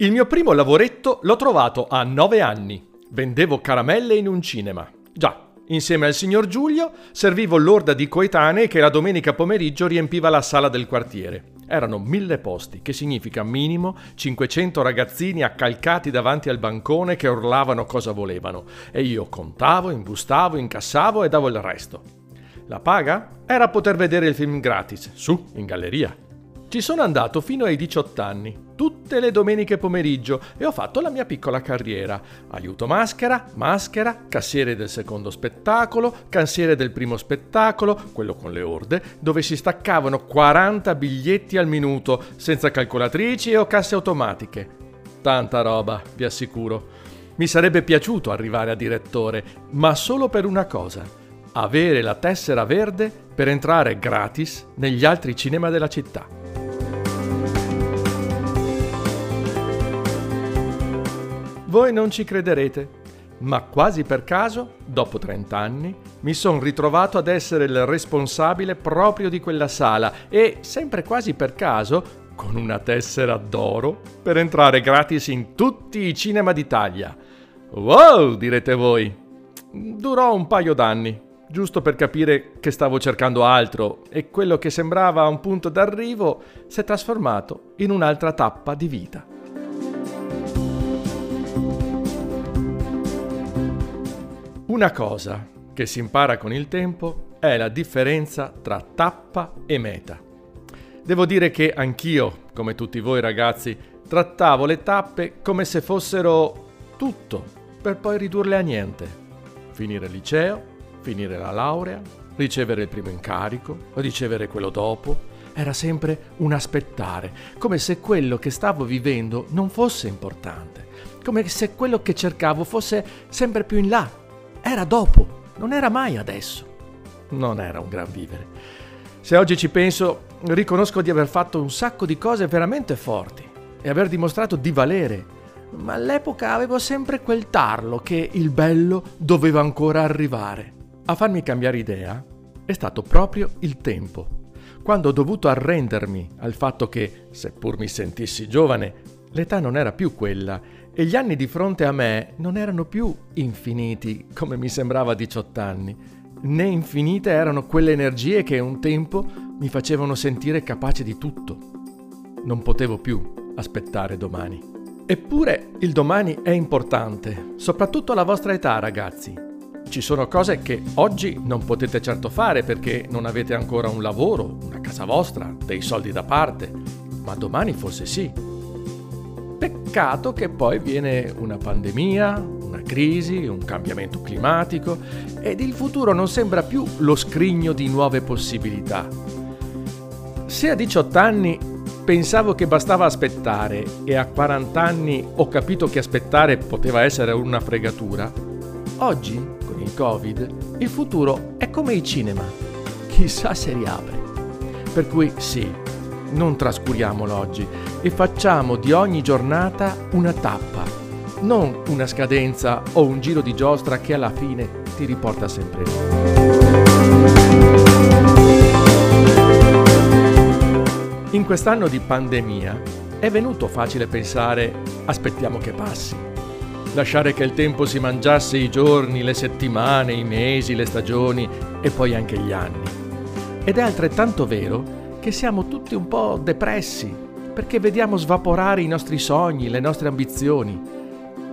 Il mio primo lavoretto l'ho trovato a nove anni. Vendevo caramelle in un cinema. Già, insieme al signor Giulio servivo l'orda di coetanei che la domenica pomeriggio riempiva la sala del quartiere. Erano mille posti, che significa minimo 500 ragazzini accalcati davanti al bancone che urlavano cosa volevano. E io contavo, imbustavo, incassavo e davo il resto. La paga? Era poter vedere il film gratis, su, in galleria. Ci sono andato fino ai 18 anni, tutte le domeniche pomeriggio e ho fatto la mia piccola carriera. Aiuto maschera, maschera, cassiere del secondo spettacolo, cansiere del primo spettacolo, quello con le orde, dove si staccavano 40 biglietti al minuto, senza calcolatrici o casse automatiche. Tanta roba, vi assicuro. Mi sarebbe piaciuto arrivare a direttore, ma solo per una cosa. Avere la tessera verde per entrare gratis negli altri cinema della città. Voi non ci crederete, ma quasi per caso, dopo 30 anni, mi sono ritrovato ad essere il responsabile proprio di quella sala e, sempre quasi per caso, con una tessera d'oro per entrare gratis in tutti i cinema d'Italia. Wow, direte voi. Durò un paio d'anni, giusto per capire che stavo cercando altro e quello che sembrava un punto d'arrivo si è trasformato in un'altra tappa di vita. Una cosa che si impara con il tempo è la differenza tra tappa e meta. Devo dire che anch'io, come tutti voi ragazzi, trattavo le tappe come se fossero tutto, per poi ridurle a niente. Finire il liceo, finire la laurea, ricevere il primo incarico, ricevere quello dopo. Era sempre un aspettare, come se quello che stavo vivendo non fosse importante, come se quello che cercavo fosse sempre più in là, era dopo, non era mai adesso. Non era un gran vivere. Se oggi ci penso, riconosco di aver fatto un sacco di cose veramente forti e aver dimostrato di valere, ma all'epoca avevo sempre quel tarlo che il bello doveva ancora arrivare. A farmi cambiare idea è stato proprio il tempo, quando ho dovuto arrendermi al fatto che, seppur mi sentissi giovane, l'età non era più quella e gli anni di fronte a me non erano più infiniti come mi sembrava a 18 anni, né infinite erano quelle energie che un tempo mi facevano sentire capace di tutto. Non potevo più aspettare domani. Eppure il domani è importante, soprattutto alla vostra età ragazzi. Ci sono cose che oggi non potete certo fare perché non avete ancora un lavoro, una casa vostra, dei soldi da parte, ma domani forse sì. Peccato che poi viene una pandemia, una crisi, un cambiamento climatico ed il futuro non sembra più lo scrigno di nuove possibilità. Se a 18 anni pensavo che bastava aspettare e a 40 anni ho capito che aspettare poteva essere una fregatura, oggi, con il Covid, il futuro è come il cinema. Chissà se riapre. Per cui sì, non trascuriamolo oggi e facciamo di ogni giornata una tappa, non una scadenza o un giro di giostra che alla fine ti riporta sempre lì. In quest'anno di pandemia è venuto facile pensare aspettiamo che passi, lasciare che il tempo si mangiasse i giorni, le settimane, i mesi, le stagioni e poi anche gli anni. Ed è altrettanto vero che siamo tutti un po' depressi perché vediamo svaporare i nostri sogni, le nostre ambizioni.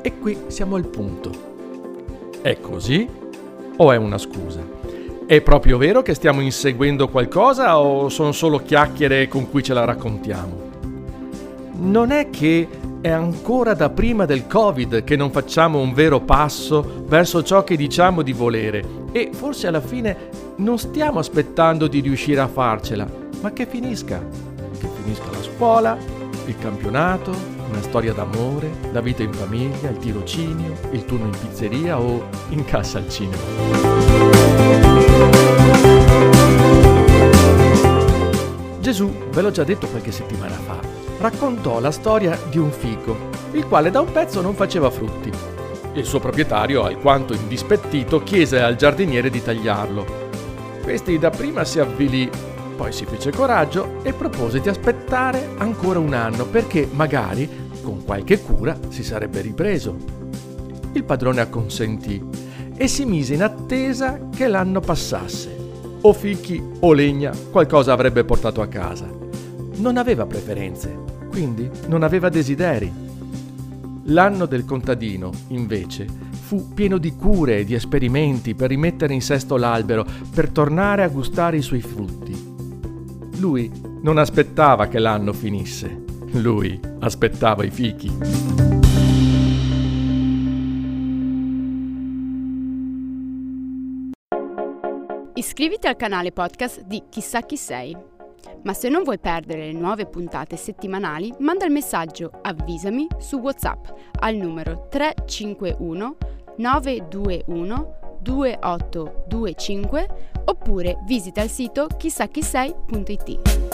E qui siamo al punto. È così o è una scusa? È proprio vero che stiamo inseguendo qualcosa o sono solo chiacchiere con cui ce la raccontiamo? Non è che è ancora da prima del Covid che non facciamo un vero passo verso ciò che diciamo di volere e forse alla fine non stiamo aspettando di riuscire a farcela, ma che finisca, che finisca la scuola, il campionato, una storia d'amore, la vita in famiglia, il tirocinio, il turno in pizzeria o in cassa al cinema. Gesù, ve l'ho già detto qualche settimana fa, raccontò la storia di un fico, il quale da un pezzo non faceva frutti. Il suo proprietario, alquanto indispettito, chiese al giardiniere di tagliarlo. Questi dapprima si avvilì poi si fece coraggio e propose di aspettare ancora un anno perché magari con qualche cura si sarebbe ripreso. Il padrone acconsentì e si mise in attesa che l'anno passasse. O fichi o legna qualcosa avrebbe portato a casa. Non aveva preferenze, quindi non aveva desideri. L'anno del contadino, invece, fu pieno di cure e di esperimenti per rimettere in sesto l'albero, per tornare a gustare i suoi frutti. Lui non aspettava che l'anno finisse, lui aspettava i fichi. Iscriviti al canale podcast di Chissà chi sei. Ma se non vuoi perdere le nuove puntate settimanali, manda il messaggio Avvisami su WhatsApp al numero 351 921 2825 oppure visita il sito chissachisei.it.